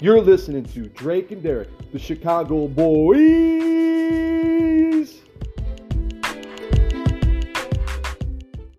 You're listening to Drake and Derek, the Chicago Boys.